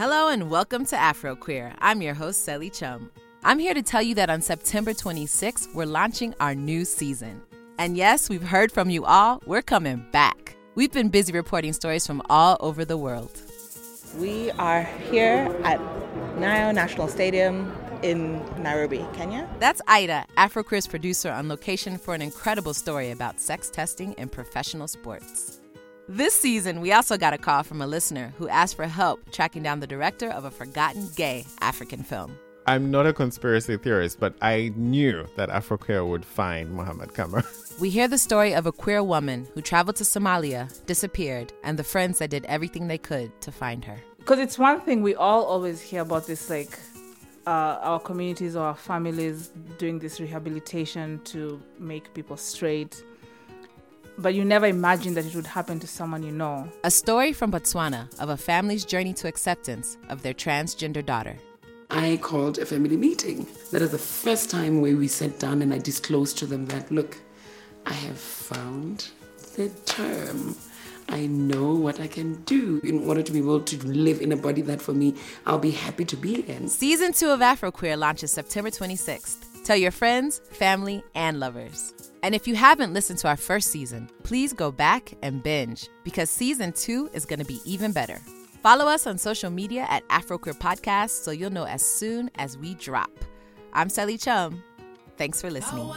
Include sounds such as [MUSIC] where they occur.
Hello and welcome to Afro Queer. I'm your host, Selly Thiam. I'm here to tell you that on September 26th, we're launching our new season. And yes, we've heard from you all, we're coming back. We've been busy reporting stories from all over the world. We are here at Nyayo National Stadium in Nairobi, Kenya. That's Ida, Afroqueer's producer on location for an incredible story about sex testing in professional sports. This season, we also got a call from a listener who asked for help tracking down the director of a forgotten gay African film. I'm not a conspiracy theorist, but I knew that Afroqueer would find Mohamed Camara. [LAUGHS] We hear the story of a queer woman who traveled to Somalia, disappeared, and the friends that did everything they could to find her. Because it's one thing we all always hear about this, like uh, our communities or our families doing this rehabilitation to make people straight. But you never imagine that it would happen to someone you know. A story from Botswana of a family's journey to acceptance of their transgender daughter. I called a family meeting. That is the first time where we sat down and I disclosed to them that, look, I have found the term. I know what I can do in order to be able to live in a body that for me I'll be happy to be in. Season 2 of Afroqueer launches September 26th. Tell your friends, family, and lovers. And if you haven't listened to our first season, please go back and binge because season 2 is going to be even better. Follow us on social media at Afroqueer Podcast so you'll know as soon as we drop. I'm Selly Thiam. Thanks for listening. Oh,